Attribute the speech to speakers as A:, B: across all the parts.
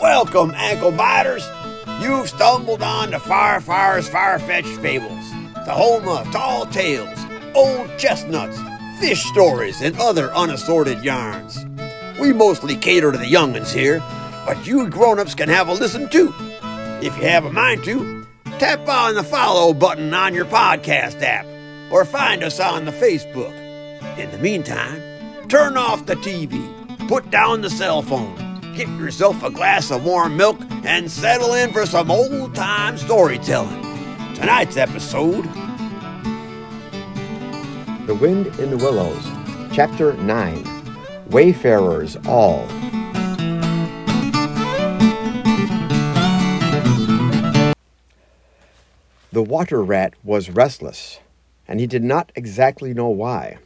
A: Welcome, ankle biters. You've stumbled on to Firefire's Fire-Fetched Fables, the home of tall tales, old chestnuts, fish stories, and other unassorted yarns. We mostly cater to the young'uns here, but you grown-ups can have a listen too. If you have a mind to, tap on the follow button on your podcast app or find us on the Facebook. In the meantime, turn off the TV, put down the cell phone, get yourself a glass of warm milk, and settle in for some old time storytelling. Tonight's episode
B: The Wind in the Willows, Chapter 9 Wayfarers All. The water rat was restless, and he did not exactly know why.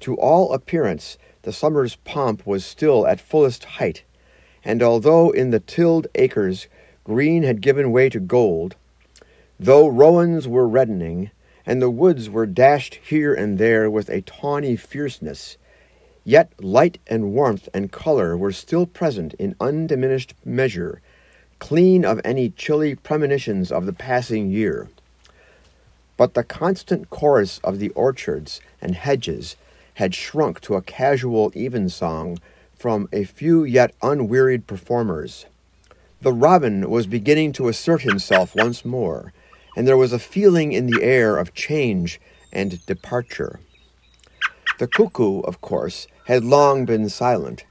B: To all appearance, the summer's pomp was still at fullest height, and although in the tilled acres green had given way to gold, though rowans were reddening, and the woods were dashed here and there with a tawny fierceness, yet light and warmth and color were still present in undiminished measure, clean of any chilly premonitions of the passing year. But the constant chorus of the orchards and hedges had shrunk to a casual evensong from a few yet unwearied performers. The robin was beginning to assert himself once more, and there was a feeling in the air of change and departure. The cuckoo, of course, had long been silent,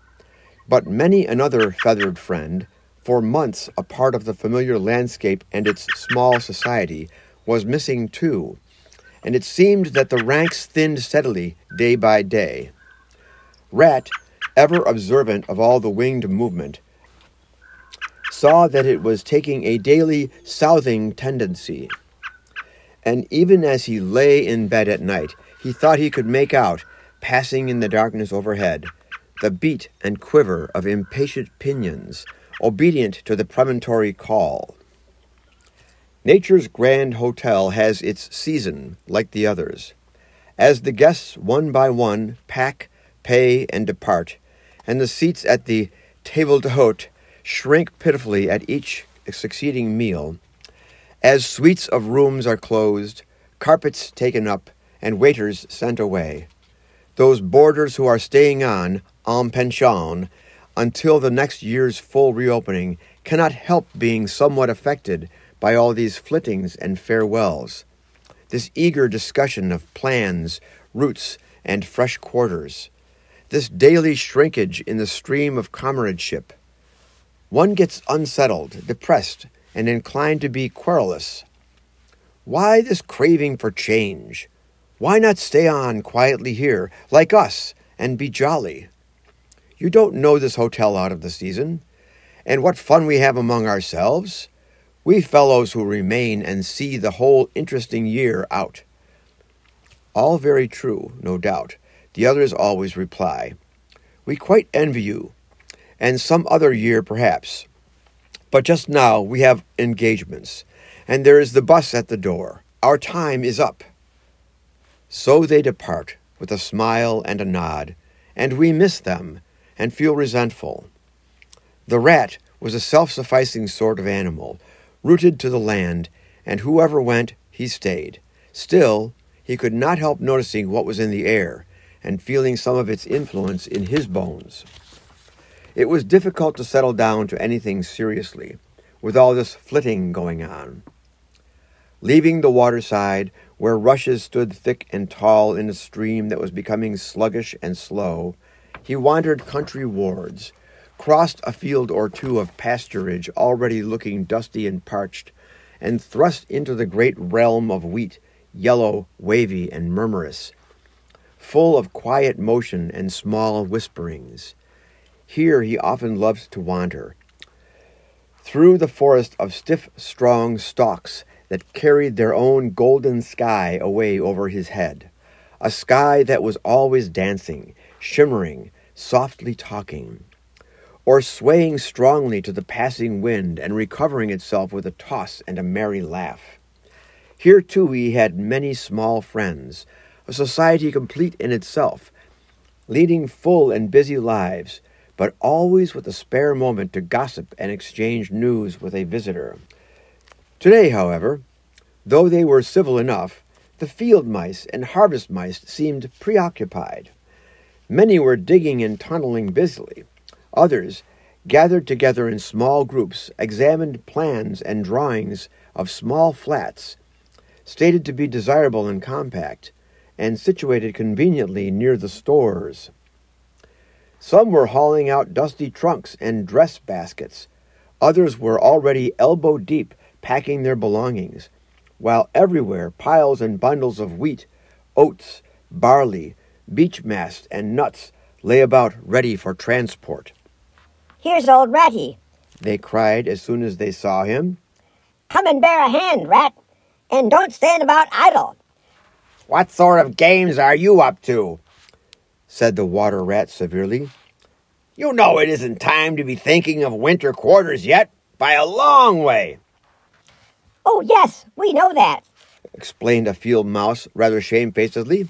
B: but many another feathered friend, for months a part of the familiar landscape and its small society, was missing too, and it seemed that the ranks thinned steadily day by day. Rat, ever observant of all the winged movement, saw that it was taking a daily southing tendency. And even as he lay in bed at night, he thought he could make out, passing in the darkness overhead, the beat and quiver of impatient pinions, obedient to the premonitory call. Nature's grand hotel has its season, like the others. As the guests, one by one, pack, pay, and depart, and the seats at the table d'hote shrink pitifully at each succeeding meal, as suites of rooms are closed, carpets taken up, and waiters sent away, those boarders who are staying on en pension until the next year's full reopening cannot help being somewhat affected by all these flittings and farewells, this eager discussion of plans, routes, and fresh quarters, this daily shrinkage in the stream of comradeship. One gets unsettled, depressed, and inclined to be querulous. Why this craving for change? Why not stay on quietly here, like us, and be jolly? You don't know this hotel out of the season, and what fun we have among ourselves. We fellows who remain and see the whole interesting year out. All very true, no doubt. The others always reply. We quite envy you, and some other year perhaps. But just now we have engagements, and there is the bus at the door. Our time is up. So they depart with a smile and a nod, and we miss them and feel resentful. The rat was a self sufficing sort of animal rooted to the land, and whoever went, he stayed. Still, he could not help noticing what was in the air and feeling some of its influence in his bones. It was difficult to settle down to anything seriously, with all this flitting going on. Leaving the waterside, where rushes stood thick and tall in a stream that was becoming sluggish and slow, he wandered country wards, crossed a field or two of pasturage already looking dusty and parched, and thrust into the great realm of wheat, yellow, wavy, and murmurous, full of quiet motion and small whisperings. Here he often loved to wander, through the forest of stiff, strong stalks that carried their own golden sky away over his head, a sky that was always dancing, shimmering, softly talking or swaying strongly to the passing wind and recovering itself with a toss and a merry laugh. Here, too, he had many small friends, a society complete in itself,
A: leading full and busy lives, but always with a spare moment to gossip and exchange news with a visitor. Today, however, though they were civil enough, the field mice and harvest mice seemed preoccupied. Many were digging and tunneling busily. Others, gathered together in small groups, examined plans and drawings of small flats, stated to be desirable and compact, and situated conveniently near the stores. Some were hauling out dusty trunks and dress baskets. Others were already elbow deep packing their belongings, while everywhere piles and bundles of wheat, oats, barley, beech mast, and nuts lay about ready for transport.
B: Here's old Ratty.
A: They cried as soon as they saw him.
B: Come and bear a hand, Rat, and don't stand about idle.
C: What sort of games are you up to?
A: said the water rat severely.
C: You know it isn't time to be thinking of winter quarters yet, by a long way.
B: Oh, yes, we know that.
A: explained a field mouse rather shamefacedly.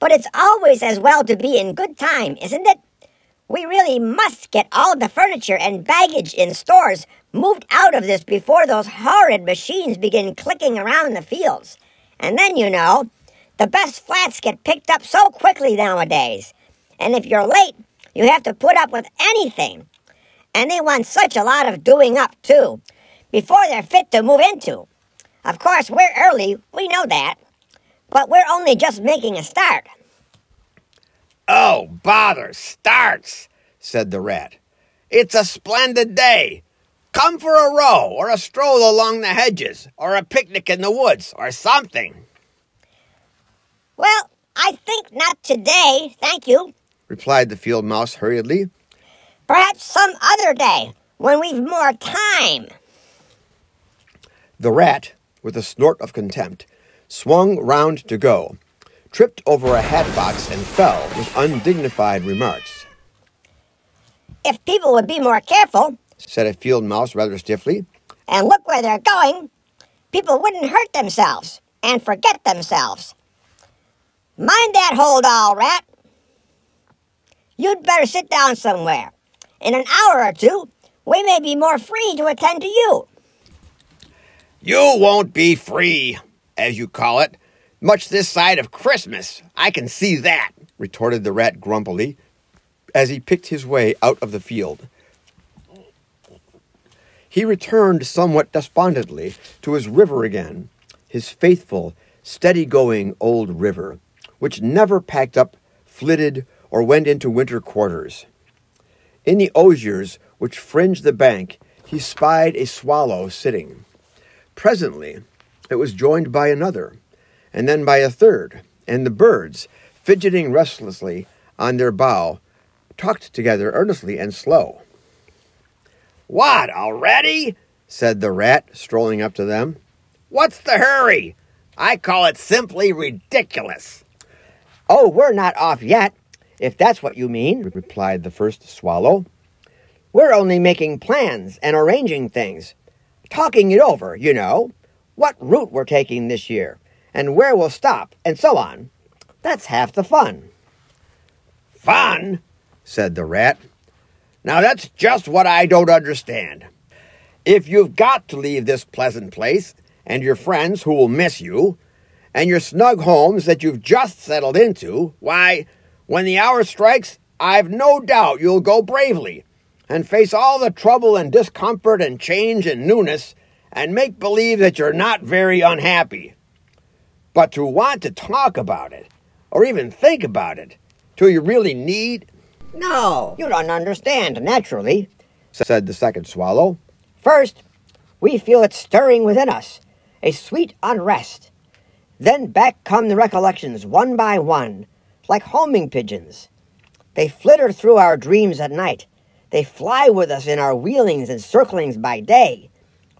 B: But it's always as well to be in good time, isn't it? We really must get all the furniture and baggage in stores moved out of this before those horrid machines begin clicking around the fields. And then, you know, the best flats get picked up so quickly nowadays. And if you're late, you have to put up with anything. And they want such a lot of doing up, too, before they're fit to move into. Of course, we're early, we know that. But we're only just making a start.
C: Oh, bother, starts, said the rat. It's a splendid day. Come for a row, or a stroll along the hedges, or a picnic in the woods, or something.
B: Well, I think not today, thank you.
A: replied the field mouse hurriedly.
B: Perhaps some other day, when we've more time.
A: The rat, with a snort of contempt, swung round to go, tripped over a hat box, and fell with undignified remarks.
B: If people would be more careful
A: Said a field mouse rather stiffly.
B: and look where they're going, people wouldn't hurt themselves and forget themselves. Mind that hold all, rat. You'd better sit down somewhere. In an hour or two, we may be more free to attend to you.
C: You won't be free, as you call it, much this side of Christmas. I can see that.
A: retorted the rat grumpily, as he picked his way out of the field. He returned somewhat despondently to his river again, his faithful, steady going old river, which never packed up, flitted, or went into winter quarters. In the osiers which fringed the bank, he spied a swallow sitting. Presently, it was joined by another, and then by a third, and the birds, fidgeting restlessly on their bough, talked together earnestly and slow.
C: What, already?
A: said the rat, strolling up to them.
C: What's the hurry? I call it simply ridiculous.
B: Oh, we're not off yet, if that's what you mean.
A: replied the first swallow.
B: We're only making plans and arranging things. Talking it over, you know. What route we're taking this year, and where we'll stop, and so on. That's half the fun.
C: Fun, said the rat. Now that's just what I don't understand. If you've got to leave this pleasant place, and your friends who will miss you, and your snug homes that you've just settled into, why, when the hour strikes, I've no doubt you'll go bravely and face all the trouble and discomfort and change and newness and make believe that you're not very unhappy. But to want to talk about it, or even think about it, till you really need,
B: No, you don't understand, naturally.
A: said the second swallow.
B: First, we feel it stirring within us, a sweet unrest. Then back come the recollections one by one, like homing pigeons. They flitter through our dreams at night. They fly with us in our wheelings and circlings by day.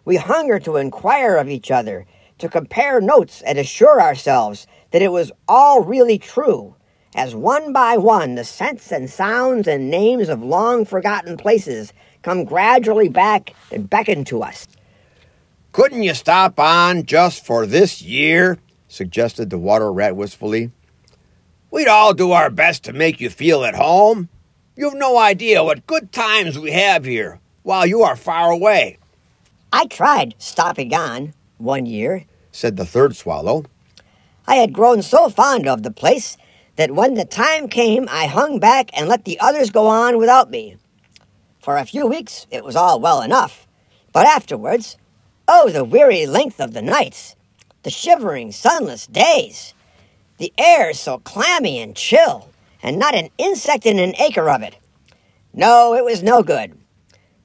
B: We hunger to inquire of each other, to compare notes and assure ourselves that it was all really true, as one by one the scents and sounds and names of long forgotten places come gradually back and beckon to us.
C: couldn't you stop on just for this year?
A: suggested the water rat wistfully.
D: We'd all do our best to make you feel at home. You've no idea what good times we have here while you are far away,
E: I tried stopping on one year.
B: said the third swallow.
E: I had grown so fond of the place that when the time came, I hung back and let the others go on without me. For a few weeks, it was all well enough. But afterwards, oh, the weary length of the nights, the shivering, sunless days, the air so clammy and chill, and not an insect in an acre of it. No, it was no good.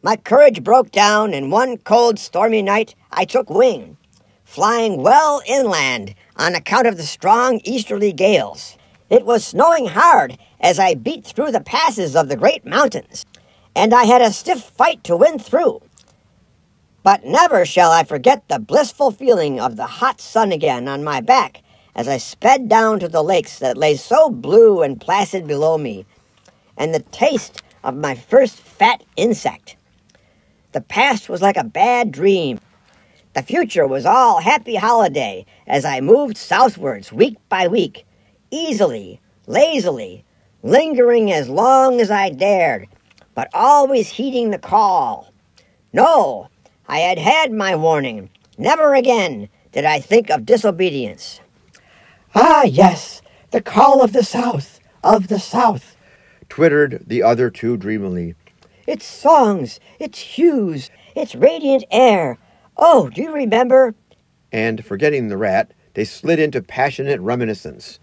E: My courage broke down, and one cold, stormy night I took wing, flying well inland on account of the strong easterly gales. It was snowing hard as I beat through the passes of the great mountains, and I had a stiff fight to win through. But never shall I forget the blissful feeling of the hot sun again on my back as I sped down to the lakes that lay so blue and placid below me, and the taste of my first fat insect. The past was like a bad dream. The future was all happy holiday as I moved southwards week by week, easily, lazily, lingering as long as I dared, but always heeding the call. No, I had had my warning. Never again did I think of disobedience. Ah, yes, the call of the South, of the South.
B: Twittered the other two dreamily.
E: Its songs, its hues, its radiant air. Oh, do you remember?
B: And forgetting the rat, they slid into passionate reminiscence,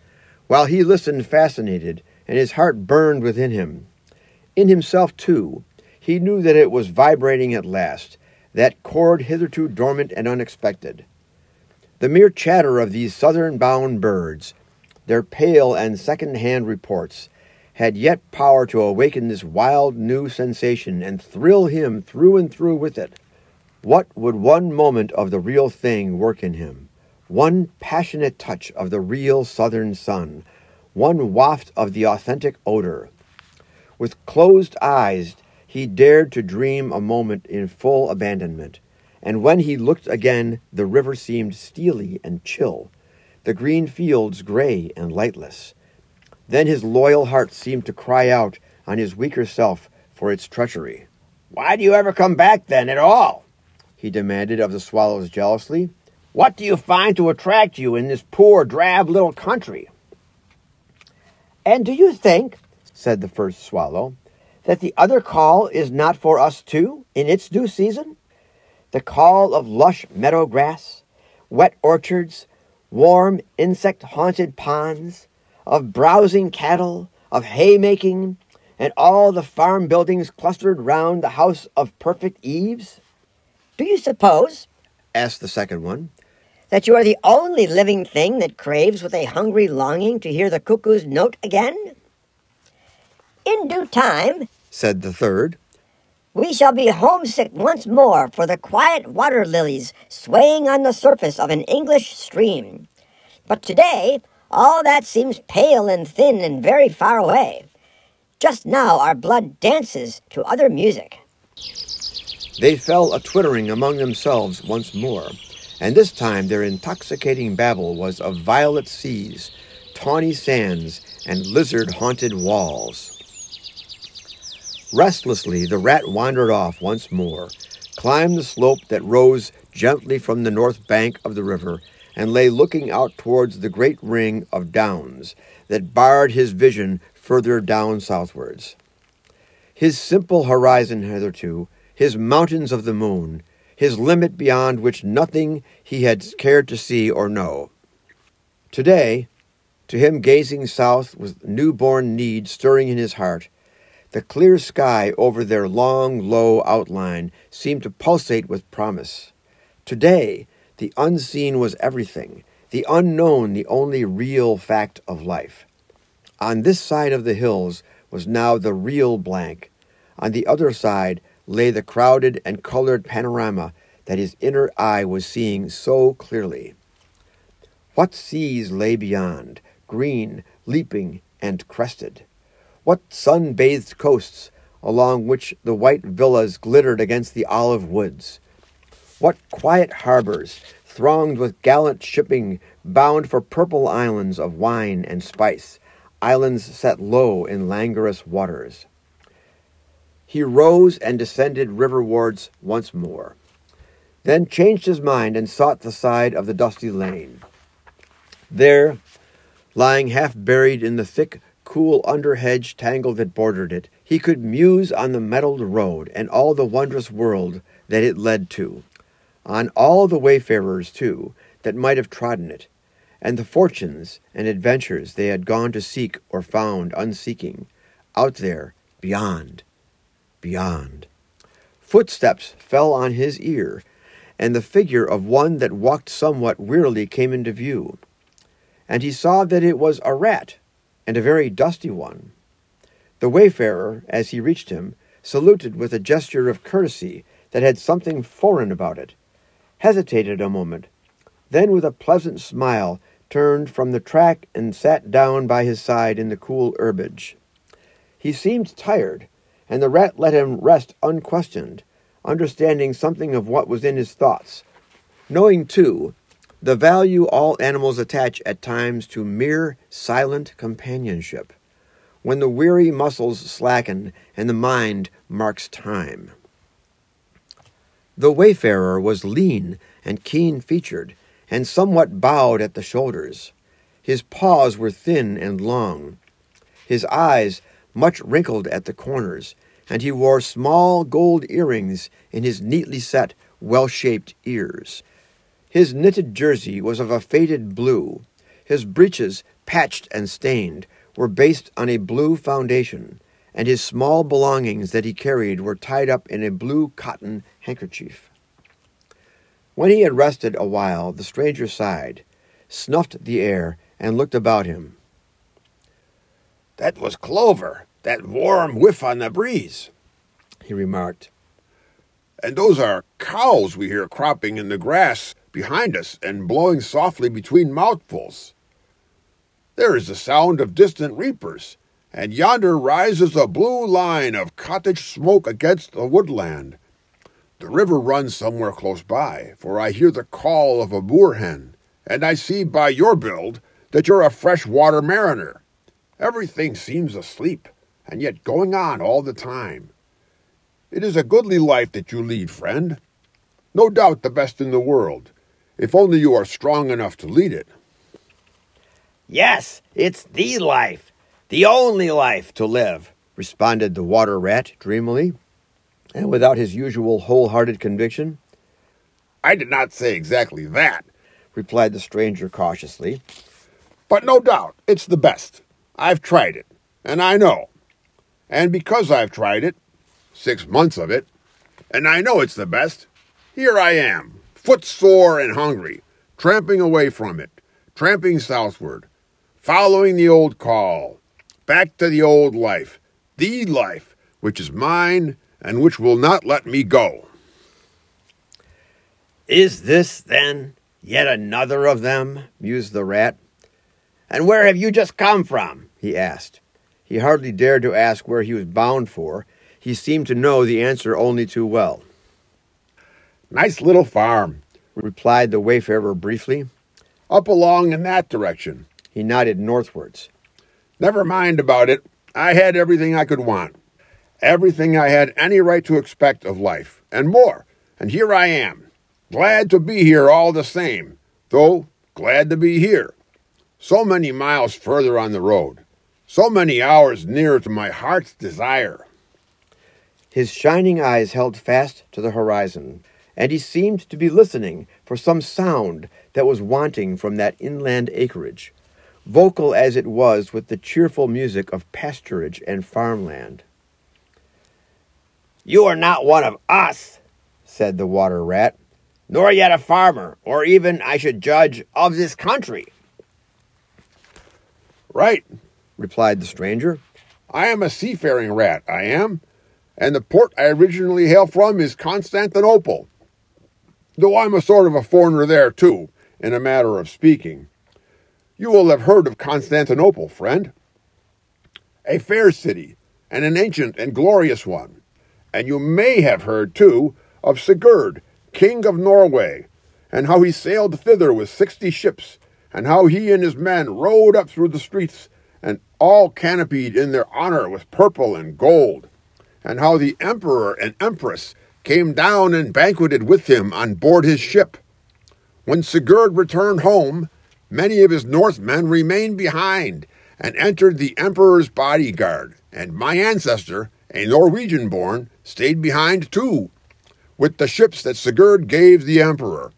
B: while he listened fascinated, and his heart burned within him. In himself, too, he knew that it was vibrating at last, that chord hitherto dormant and unexpected. The mere chatter of these southern bound birds, their pale and second hand reports, had yet power to awaken this wild new sensation and thrill him through and through with it. What would one moment of the real thing work in him? One passionate touch of the real southern sun, one waft of the authentic odor. With closed eyes, he dared to dream a moment in full abandonment, and when he looked again, the river seemed steely and chill, the green fields gray and lightless. Then his loyal heart seemed to cry out on his weaker self for its treachery.
D: Why do you ever come back then at all?
B: He demanded of the swallows jealously.
D: What do you find to attract you in this poor, drab little country?
E: And do you think,
B: said the first swallow,
E: that the other call is not for us too, in its due season? The call of lush meadow grass, wet orchards, warm insect haunted ponds, of browsing cattle, of haymaking, and all the farm buildings clustered round the house of perfect eaves? Do you suppose,
B: asked the second one,
E: that you are the only living thing that craves with a hungry longing to hear the cuckoo's note again? In due time,
B: said the third,
E: we shall be homesick once more for the quiet water lilies swaying on the surface of an English stream. But today, all that seems pale and thin and very far away. Just now our blood dances to other music.
B: They fell a twittering among themselves once more, and this time their intoxicating babble was of violet seas, tawny sands, and lizard haunted walls. Restlessly, the rat wandered off once more, climbed the slope that rose gently from the north bank of the river, and lay looking out towards the great ring of downs that barred his vision further down southwards. His simple horizon hitherto, his mountains of the moon, his limit beyond which nothing he had cared to see or know. Today, to him gazing south with newborn need stirring in his heart, the clear sky over their long, low outline seemed to pulsate with promise. Today, the unseen was everything, the unknown the only real fact of life. On this side of the hills was now the real blank. On the other side lay the crowded and colored panorama that his inner eye was seeing so clearly. What seas lay beyond, green, leaping, and crested? What sun bathed coasts along which the white villas glittered against the olive woods? What quiet harbors, thronged with gallant shipping bound for purple islands of wine and spice, islands set low in languorous waters. He rose and descended riverwards once more, then changed his mind and sought the side of the dusty lane. There, lying half buried in the thick, cool underhedge tangle that bordered it, he could muse on the metalled road and all the wondrous world that it led to, on all the wayfarers, too, that might have trodden it, and the fortunes and adventures they had gone to seek or found unseeking, out there, beyond, beyond. Footsteps fell on his ear, and the figure of one that walked somewhat wearily came into view, and he saw that it was a rat, and a very dusty one. The wayfarer, as he reached him, saluted with a gesture of courtesy that had something foreign about it, hesitated a moment, then with a pleasant smile turned from the track and sat down by his side in the cool herbage. He seemed tired, and the rat let him rest unquestioned, understanding something of what was in his thoughts, knowing, too, the value all animals attach at times to mere silent companionship, when the weary muscles slacken and the mind marks time. The wayfarer was lean and keen featured, and somewhat bowed at the shoulders. His paws were thin and long, his eyes much wrinkled at the corners, and he wore small gold earrings in his neatly set, well shaped ears. His knitted jersey was of a faded blue. His breeches, patched and stained, were based on a blue foundation, and his small belongings that he carried were tied up in a blue cotton handkerchief. When he had rested a while, the stranger sighed, snuffed the air, and looked about him.
A: That was clover, that warm whiff on the breeze,
B: he remarked.
A: And those are cows we hear cropping in the grass behind us and blowing softly between mouthfuls. There is the sound of distant reapers, and yonder rises a blue line of cottage smoke against the woodland. The river runs somewhere close by, for I hear the call of a moorhen, and I see by your build that you're a fresh-water mariner. Everything seems asleep, and yet going on all the time. It is a goodly life that you lead, friend. No doubt the best in the world, if only you are strong enough to lead it.
F: Yes, it's the life, the only life to live,
B: responded the water rat dreamily and without his usual wholehearted conviction.
A: I did not say exactly that,
B: replied the stranger cautiously.
A: But no doubt it's the best. I've tried it, and I know. And because I've tried it, six months of it, and I know it's the best, here I am, footsore and hungry, tramping away from it, tramping southward, following the old call, back to the old life, the life which is mine and which will not let me go.
F: Is this, then, yet another of them? mused the rat. And where have you just come from?
B: he asked. He hardly dared to ask where he was bound for. He seemed to know the answer only too well.
A: Nice little farm,
B: replied the wayfarer briefly.
A: Up along in that direction.
B: He nodded northwards.
A: Never mind about it. I had everything I could want everything I had any right to expect of life, and more. And here I am, glad to be here all the same, though glad to be here. So many miles further on the road, so many hours nearer to my heart's desire.
B: His shining eyes held fast to the horizon, and he seemed to be listening for some sound that was wanting from that inland acreage, vocal as it was with the cheerful music of pasturage and farmland.
F: You are not one of us, said the water rat, nor yet a farmer, or even, I should judge, of this country.
A: Right,
B: replied the stranger.
A: I am a seafaring rat, I am, and the port I originally hail from is Constantinople. Though I'm a sort of a foreigner there, too, in a matter of speaking. You will have heard of Constantinople, friend. A fair city, and an ancient and glorious one and you may have heard, too, of Sigurd, king of Norway, and how he sailed thither with sixty ships, and how he and his men rode up through the streets and all canopied in their honor with purple and gold, and how the emperor and empress came down and banqueted with him on board his ship. When Sigurd returned home, many of his Northmen remained behind and entered the emperor's bodyguard, and my ancestor, a Norwegian born, stayed behind too, with the ships that Sigurd gave the emperor.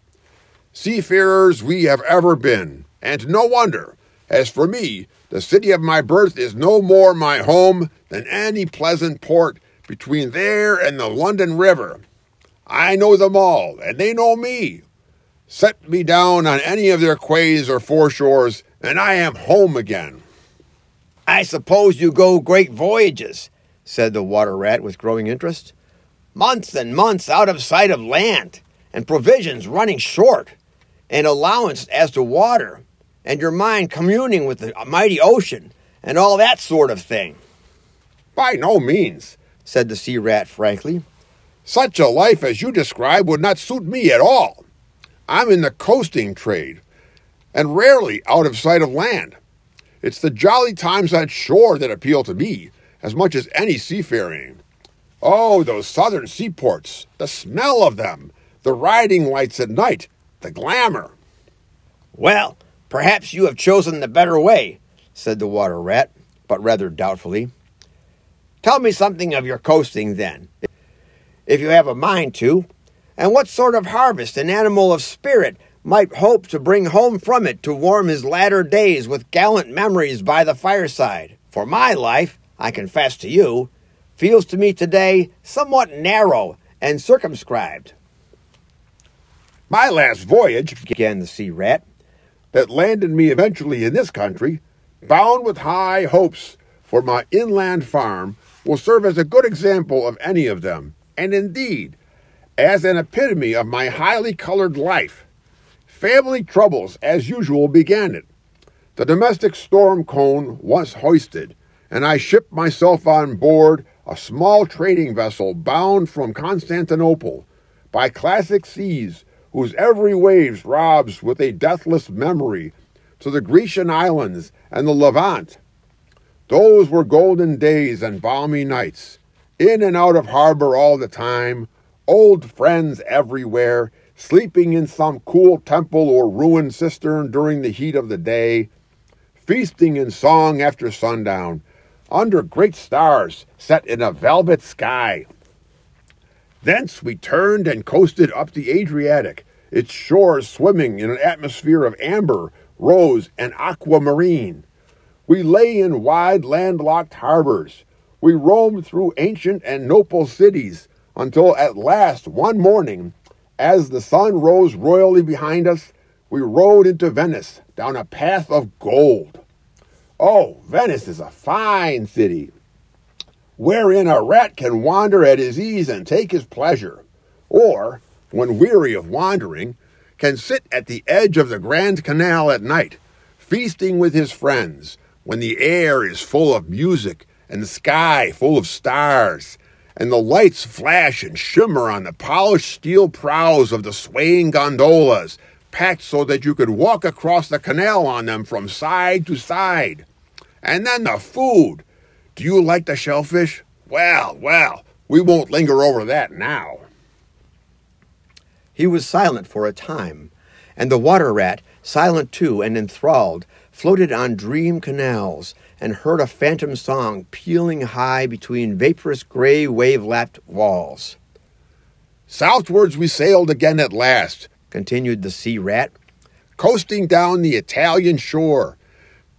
A: Seafarers we have ever been, and no wonder. As for me, the city of my birth is no more my home than any pleasant port between there and the London River. I know them all, and they know me. Set me down on any of their quays or foreshores, and I am home again.
B: I suppose you go great voyages, said the water rat with growing interest. Months and months out of sight of land, and provisions running short, and allowance as to water, and your mind communing with the mighty ocean, and all that sort of thing.
A: By no means,
B: said the sea rat frankly.
A: Such a life as you describe would not suit me at all. I'm in the coasting trade, and rarely out of sight of land. It's the jolly times on shore that appeal to me as much as any seafaring. Oh, those southern seaports, the smell of them, the riding lights at night, the glamour.
B: Well, perhaps you have chosen the better way, said the water rat, but rather doubtfully. Tell me something of your coasting, then, if you have a mind to, and what sort of harvest an animal of spirit might hope to bring home from it to warm his latter days with gallant memories by the fireside. For my life, I confess to you, feels to me today somewhat narrow and circumscribed.
A: My last voyage,
B: began the sea rat,
A: that landed me eventually in this country, bound with high hopes for my inland farm, will serve as a good example of any of them, and indeed, as an epitome of my highly colored life. Family troubles, as usual, began it. The domestic storm cone was hoisted, and I shipped myself on board a small trading vessel bound from Constantinople by classic seas whose every wave robs with a deathless memory to the Grecian islands and the Levant. Those were golden days and balmy nights, in and out of harbor all the time, old friends everywhere, sleeping in some cool temple or ruined cistern during the heat of the day, feasting in song after sundown, under great stars set in a velvet sky. Thence we turned and coasted up the Adriatic, its shores swimming in an atmosphere of amber, rose, and aquamarine. We lay in wide landlocked harbors. We roamed through ancient and noble cities until at last one morning, as the sun rose royally behind us, we rode into Venice down a path of gold. Oh, Venice is a fine city, wherein a rat can wander at his ease and take his pleasure, or, when weary of wandering, can sit at the edge of the Grand Canal at night, feasting with his friends, when the air is full of music and the sky full of stars, and the lights flash and shimmer on the polished steel prows of the swaying gondolas, packed so that you could walk across the canal on them from side to side. And then the food. Do you like the shellfish? Well, well, we won't linger over that now.
B: He was silent for a time, and the water rat, silent too and enthralled, floated on dream canals and heard a phantom song pealing high between vaporous gray wave lapped walls.
A: Southwards we sailed again at last,
B: continued the sea rat,
A: coasting down the Italian shore,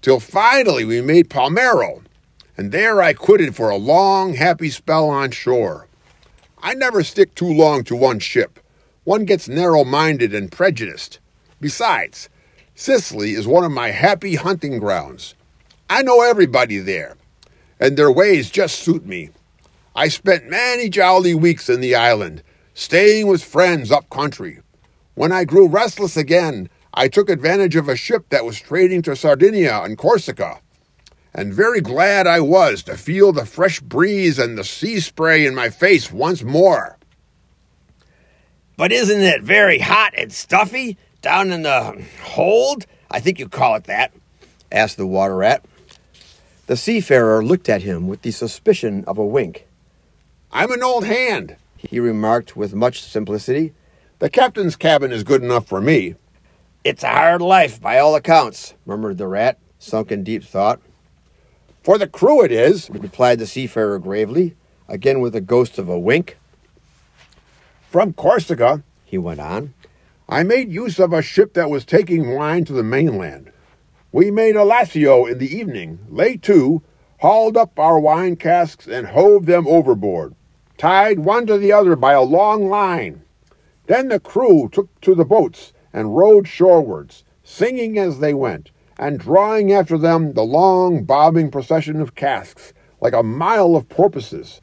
A: till finally we made Palermo, and there I quitted for a long, happy spell on shore. I never stick too long to one ship. One gets narrow minded and prejudiced. Besides, Sicily is one of my happy hunting grounds. I know everybody there, and their ways just suit me. I spent many jolly weeks in the island, staying with friends up country. When I grew restless again, I took advantage of a ship that was trading to Sardinia and Corsica, and very glad I was to feel the fresh breeze and the sea spray in my face once more.
B: But isn't it very hot and stuffy down in the hold? I think you call it that, asked the water rat. The seafarer looked at him with the suspicion of a wink.
A: I'm an old hand.
B: He remarked with much simplicity.
A: The captain's cabin is good enough for me.
B: It's a hard life, by all accounts, murmured the rat, sunk in deep thought.
A: For the crew it is,
B: replied the seafarer gravely, again with a ghost of a wink.
A: From Corsica,
B: he went on,
A: I made use of a ship that was taking wine to the mainland. We made Ajaccio in the evening, lay to, hauled up our wine casks, and hove them overboard, tied one to the other by a long line. Then the crew took to the boats and rowed shorewards, singing as they went, and drawing after them the long bobbing procession of casks, like a mile of porpoises.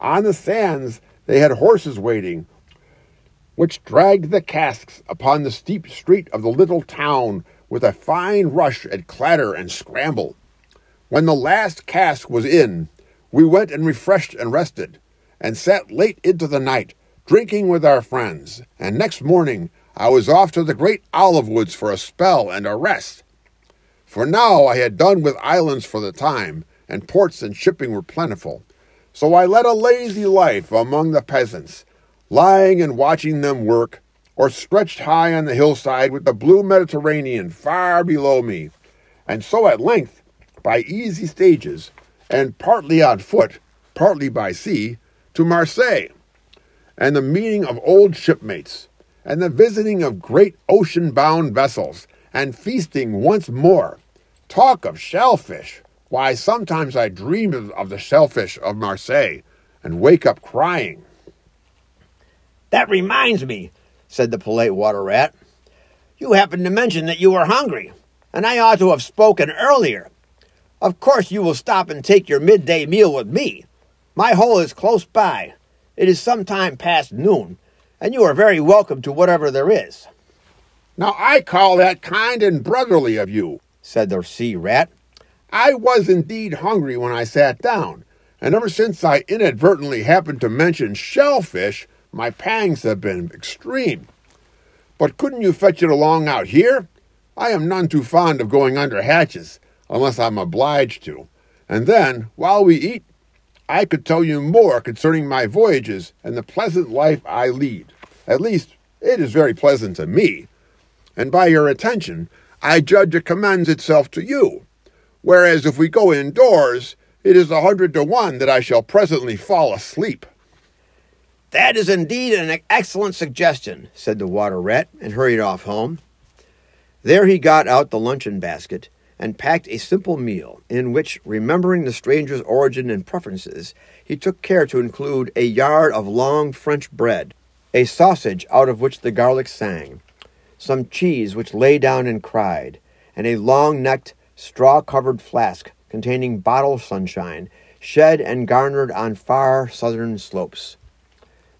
A: On the sands they had horses waiting, which dragged the casks upon the steep street of the little town with a fine rush and clatter and scramble. When the last cask was in, we went and refreshed and rested, and sat late into the night, drinking with our friends, and next morning I was off to the great olive woods for a spell and a rest. For now I had done with islands for the time, and ports and shipping were plentiful. So I led a lazy life among the peasants, lying and watching them work, or stretched high on the hillside with the blue Mediterranean far below me. And so at length, by easy stages, and partly on foot, partly by sea, to Marseille, and the meeting of old shipmates, and the visiting of great ocean bound vessels, and feasting once more. Talk of shellfish! Why, sometimes I dream of, the shellfish of Marseille and wake up crying.
G: That reminds me, said the polite water rat. You happened to mention that you were hungry, and I ought to have spoken earlier. Of course, you will stop and take your midday meal with me. My hole is close by. It is some time past noon, and you are very welcome to whatever there is.
A: Now I call that kind and brotherly of you,
B: said the sea rat.
A: I was indeed hungry when I sat down, and ever since I inadvertently happened to mention shellfish, my pangs have been extreme. But couldn't you fetch it along out here? I am none too fond of going under hatches, unless I'm obliged to. And then, while we eat, I could tell you more concerning my voyages and the pleasant life I lead. At least, it is very pleasant to me. And by your attention, I judge it commends itself to you. Whereas if we go indoors, it is a hundred to one that I shall presently fall asleep.
G: That is indeed an excellent suggestion,
B: said the water rat, and hurried off home. There he got out the luncheon basket and packed a simple meal, in which, remembering the stranger's origin and preferences, he took care to include a yard of long French bread, a sausage out of which the garlic sang, some cheese which lay down and cried, and a long necked, straw covered flask containing bottle sunshine, shed and garnered on far southern slopes.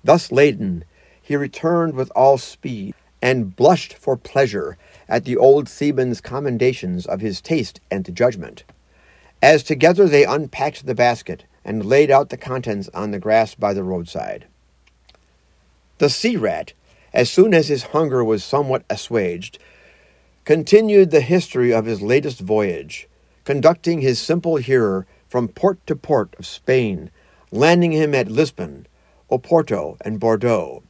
B: Thus laden, he returned with all speed, and blushed for pleasure at the old seaman's commendations of his taste and judgment. As together they unpacked the basket and laid out the contents on the grass by the roadside. The sea rat, as soon as his hunger was somewhat assuaged, continued the history of his latest voyage, conducting his simple hearer from port to port of Spain, landing him at Lisbon, Oporto, and Bordeaux,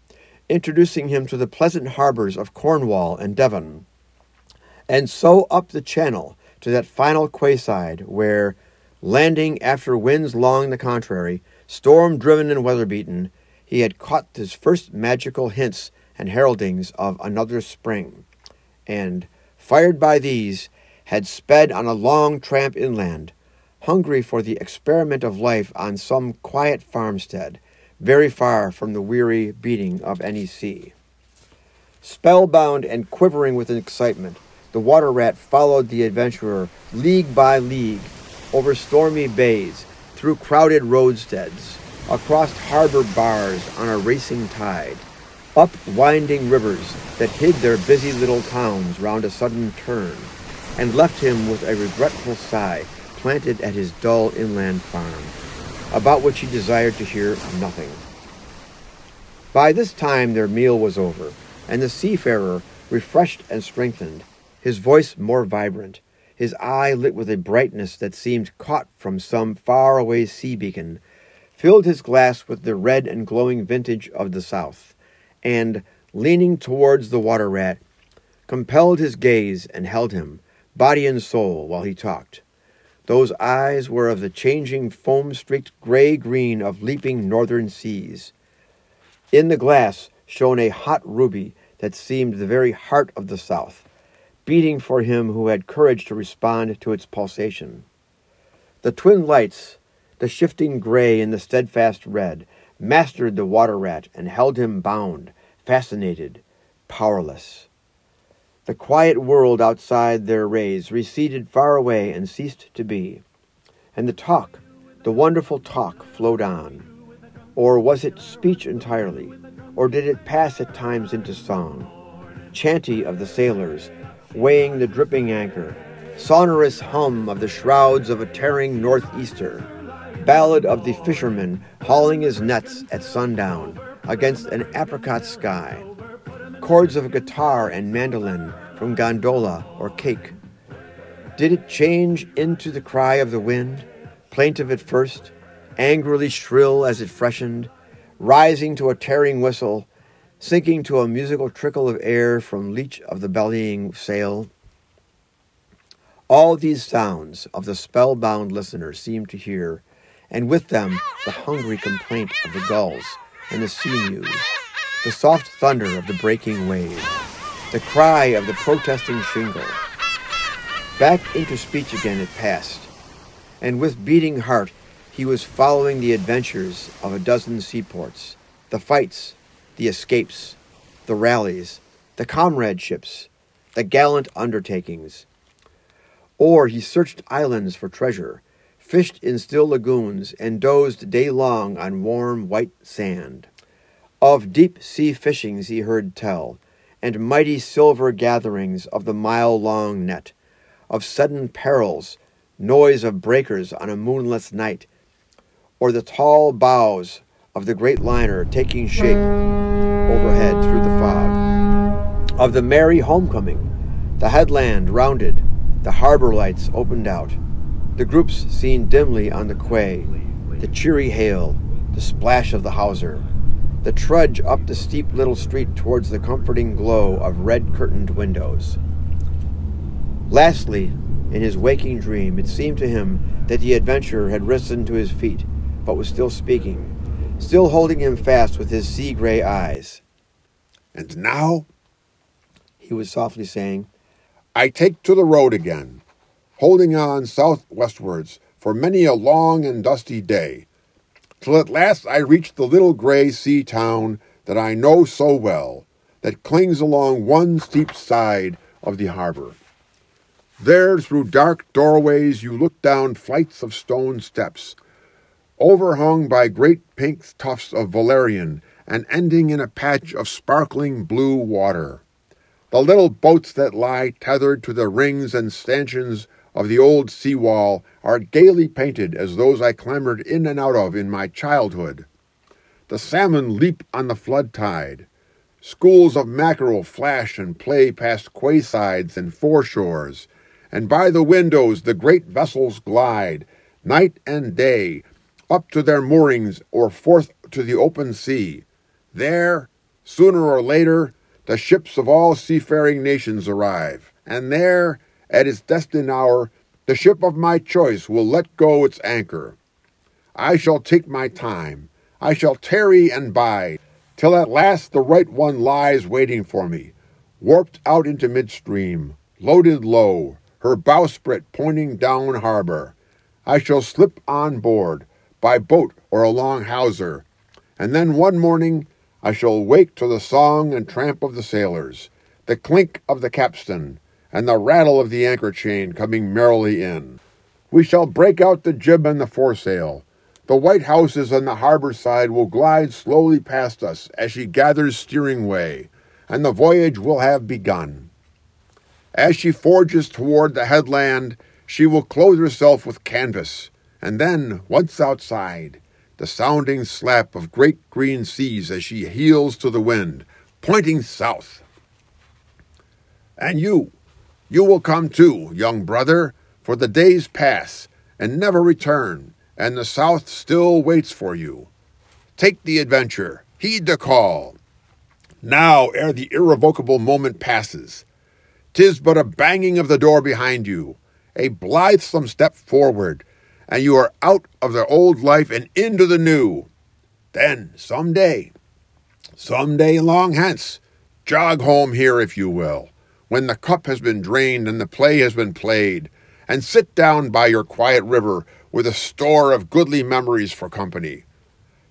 B: introducing him to the pleasant harbors of Cornwall and Devon, and so up the channel to that final quayside where, landing after winds long the contrary, storm driven and weather beaten, he had caught his first magical hints and heraldings of another spring, and, fired by these, had sped on a long tramp inland, hungry for the experiment of life on some quiet farmstead very far from the weary beating of any sea. Spellbound and quivering with excitement, the water rat followed the adventurer league by league, over stormy bays, through crowded roadsteads, across harbor bars on a racing tide, up winding rivers that hid their busy little towns round a sudden turn, and left him with a regretful sigh planted at his dull inland farm about which he desired to hear nothing. By this time their meal was over, and the seafarer, refreshed and strengthened, his voice more vibrant, his eye lit with a brightness that seemed caught from some far-away sea beacon, filled his glass with the red and glowing vintage of the south, and, leaning towards the water rat, compelled his gaze and held him, body and soul, while he talked. Those eyes were of the changing foam streaked gray green of leaping northern seas. In the glass shone a hot ruby that seemed the very heart of the South, beating for him who had courage to respond to its pulsation. The twin lights, the shifting gray and the steadfast red, mastered the water rat and held him bound, fascinated, powerless. The quiet world outside their rays receded far away and ceased to be. And the talk, the wonderful talk, flowed on. Or was it speech entirely? Or did it pass at times into song? Chanty of the sailors, weighing the dripping anchor, sonorous hum of the shrouds of a tearing northeaster, ballad of the fisherman hauling his nets at sundown against an apricot sky, chords of guitar and mandolin from gondola or caique. Did it change into the cry of the wind, plaintive at first, angrily shrill as it freshened, rising to a tearing whistle, sinking to a musical trickle of air from leech of the bellying sail. All these sounds of the spellbound listener seemed to hear, and with them the hungry complaint of the gulls and the sea mews, the soft thunder of the breaking wave, the cry of the protesting shingle. Back into speech again it passed, and with beating heart he was following the adventures of a dozen seaports, the fights, the escapes, the rallies, the comradeships, the gallant undertakings. Or he searched islands for treasure, fished in still lagoons, and dozed day long on warm white sand. Of deep sea fishings he heard tell, and mighty silver gatherings of the mile long net, of sudden perils, noise of breakers on a moonless night, or the tall bows of the great liner taking shape overhead through the fog. Of the merry homecoming, the headland rounded, the harbor lights opened out, the groups seen dimly on the quay, the cheery hail, the splash of the hawser, the trudge up the steep little street towards the comforting glow of red curtained windows. Lastly, in his waking dream, it seemed to him that the adventurer had risen to his feet, but was still speaking still holding him fast with his sea gray eyes.
A: And now,
B: he was softly saying,
A: I take to the road again, holding on southwestwards for many a long and dusty day, till at last I reach the little gray sea town that I know so well, that clings along one steep side of the harbor. There, through dark doorways, you look down flights of stone steps overhung by great pink tufts of valerian and ending in a patch of sparkling blue water. The little boats that lie tethered to the rings and stanchions of the old seawall are gaily painted as those I clambered in and out of in my childhood. The salmon leap on the flood tide. Schools of mackerel flash and play past quaysides and foreshores, and by the windows the great vessels glide, night and day, up to their moorings or forth to the open sea. There, sooner or later, the ships of all seafaring nations arrive, and there, at its destined hour, the ship of my choice will let go its anchor. I shall take my time, I shall tarry and bide, till at last the right one lies waiting for me, warped out into midstream, loaded low, her bowsprit pointing down harbor. I shall slip on board, by boat or along hawser, and then one morning I shall wake to the song and tramp of the sailors, the clink of the capstan, and the rattle of the anchor chain coming merrily in. We shall break out the jib and the foresail. The white houses on the harbor side will glide slowly past us as she gathers steering way, and the voyage will have begun. As she forges toward the headland, she will clothe herself with canvas, and then, once outside, the sounding slap of great green seas as she heels to the wind, pointing south. And you, You will come too, young brother, for the days pass and never return, and the South still waits for you. Take the adventure, heed the call. Now, ere the irrevocable moment passes, 'tis but a banging of the door behind you, a blithesome step forward, and you are out of the old life and into the new. Then, some day, some day long hence, jog home here if you will, when the cup has been drained and the play has been played, and sit down by your quiet river with a store of goodly memories for company.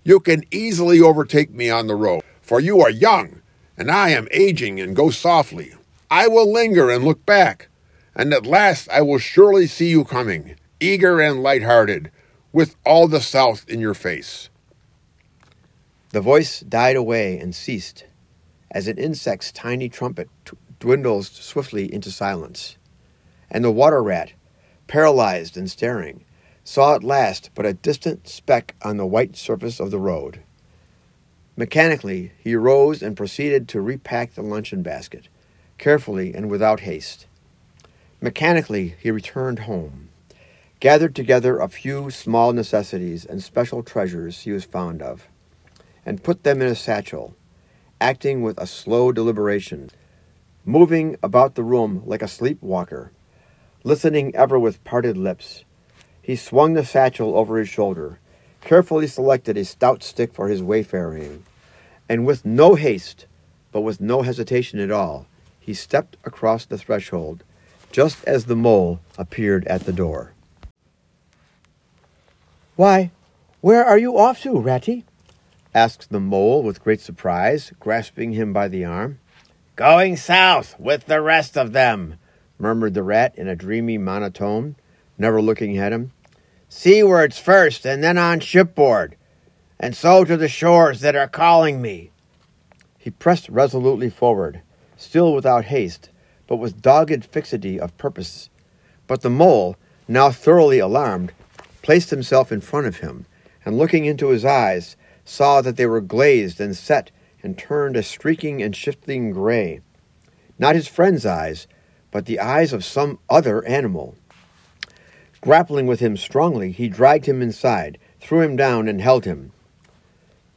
A: You can easily overtake me on the road, for you are young, and I am aging and go softly. I will linger and look back, and at last I will surely see you coming, eager and light-hearted, with all the South in your face.
B: The voice died away and ceased, as an insect's tiny trumpet t- dwindles swiftly into silence, and the water rat, paralyzed and staring, saw at last but a distant speck on the white surface of the road. Mechanically, he rose and proceeded to repack the luncheon basket, carefully and without haste. Mechanically, he returned home, gathered together a few small necessities and special treasures he was fond of, and put them in a satchel, acting with a slow deliberation, moving about the room like a sleepwalker listening ever with parted lips. He swung the satchel over his shoulder, carefully selected a stout stick for his wayfaring, and with no haste, but with no hesitation at all, he stepped across the threshold, just as the mole appeared at the door.
E: Why, where are you off to, Ratty?
B: asked the mole with great surprise, grasping him by the arm.
G: Going south with the rest of them,
B: murmured the rat in a dreamy monotone, never looking at him.
G: Seawards first, and then on shipboard, and so to the shores that are calling me.
B: He pressed resolutely forward, still without haste, but with dogged fixity of purpose. But the mole, now thoroughly alarmed, placed himself in front of him, and looking into his eyes, saw that they were glazed and set and turned a streaking and shifting gray. Not his friend's eyes, but the eyes of some other animal. Grappling with him strongly, he dragged him inside, threw him down, and held him.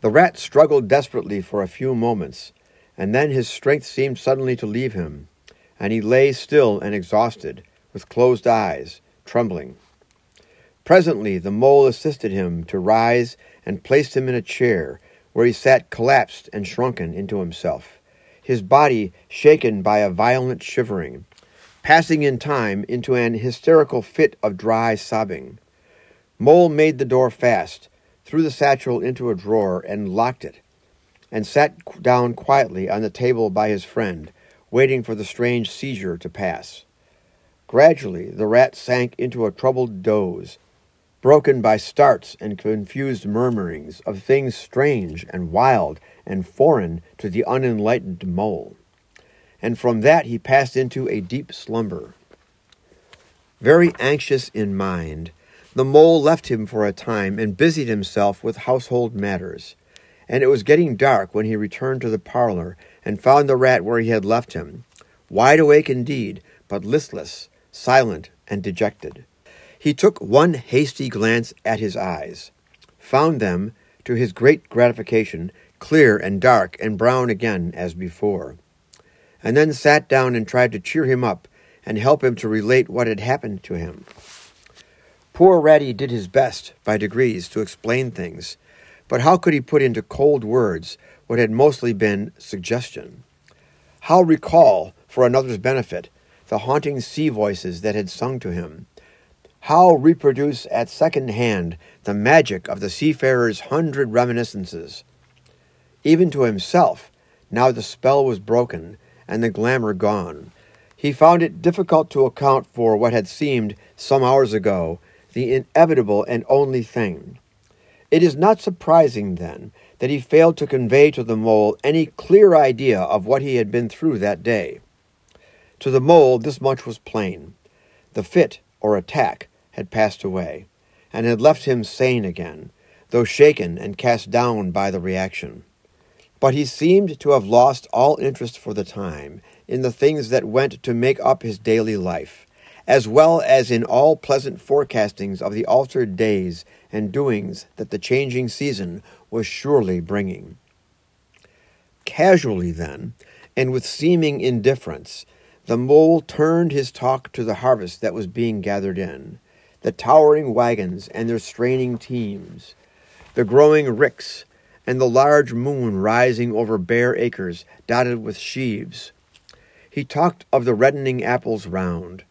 B: The rat struggled desperately for a few moments, and then his strength seemed suddenly to leave him, and he lay still and exhausted, with closed eyes, trembling. Presently the mole assisted him to rise and placed him in a chair, where he sat collapsed and shrunken into himself, his body shaken by a violent shivering, passing in time into an hysterical fit of dry sobbing. Mole made the door fast, threw the satchel into a drawer, and locked it, and sat down quietly on the table by his friend, waiting for the strange seizure to pass. Gradually, the rat sank into a troubled doze, broken by starts and confused murmurings of things strange and wild and foreign to the unenlightened mole and from that he passed into a deep slumber. Very anxious in mind, the mole left him for a time and busied himself with household matters. And it was getting dark when he returned to the parlor and found the rat where he had left him, wide awake indeed, but listless, silent, and dejected. He took one hasty glance at his eyes, found them, to his great gratification, clear and dark and brown again as before and then sat down and tried to cheer him up and help him to relate what had happened to him. Poor Ratty did his best, by degrees, to explain things, but how could he put into cold words what had mostly been suggestion? How recall, for another's benefit, the haunting sea voices that had sung to him? How reproduce at second hand the magic of the seafarer's hundred reminiscences? Even to himself, now the spell was broken, and the glamour gone. He found it difficult to account for what had seemed, some hours ago, the inevitable and only thing. It is not surprising, then, that he failed to convey to the mole any clear idea of what he had been through that day. To the mole, this much was plain. The fit, or attack, had passed away, and had left him sane again, though shaken and cast down by the reaction.
A: But he seemed to have lost all interest for the time in the things that went to make up his daily life, as well as in all pleasant forecastings of the altered days and doings that the changing season was surely bringing. Casually, then, and with seeming indifference, the mole turned his talk to the harvest that was being gathered in, the towering wagons and their straining teams, the growing ricks, and the large moon rising over bare acres dotted with sheaves. He talked of the reddening apples round,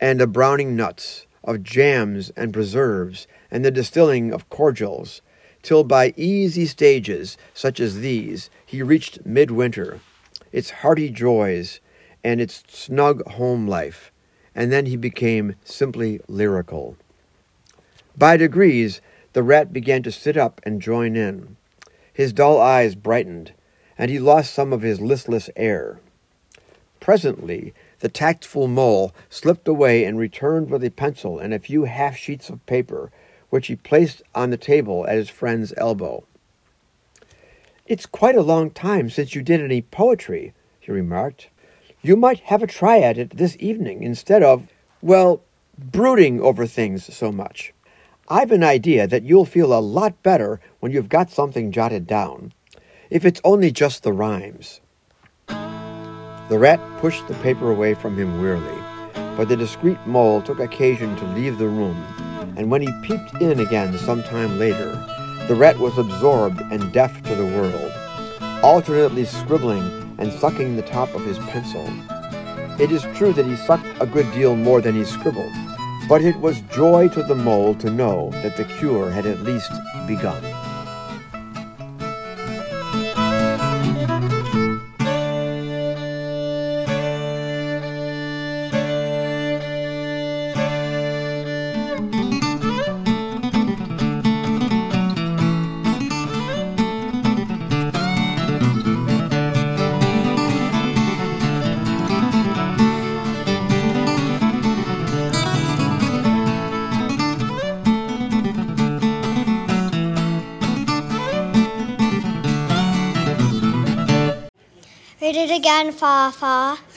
A: and the browning nuts, of jams and preserves, and the distilling of cordials, till by easy stages such as these he reached midwinter, its hearty joys, and its snug home life, and then he became simply lyrical. By degrees, the rat began to sit up and join in. His dull eyes brightened, and he lost some of his listless air. Presently, the tactful mole slipped away and returned with a pencil and a few half sheets of paper, which he placed on the table at his friend's elbow. It's quite a long time since you did any poetry, he remarked. You might have a try at it this evening instead of, well, brooding over things so much. I've an idea that you'll feel a lot better when you've got something jotted down, if it's only just the rhymes. The rat pushed the paper away from him wearily, but the discreet mole took occasion to leave the room, and when he peeped in again some time later, the rat was absorbed and deaf to the world, alternately scribbling and sucking the top of his pencil. It is true that he sucked a good deal more than he scribbled, but it was joy to the mole to know that the cure had at least begun.
H: Read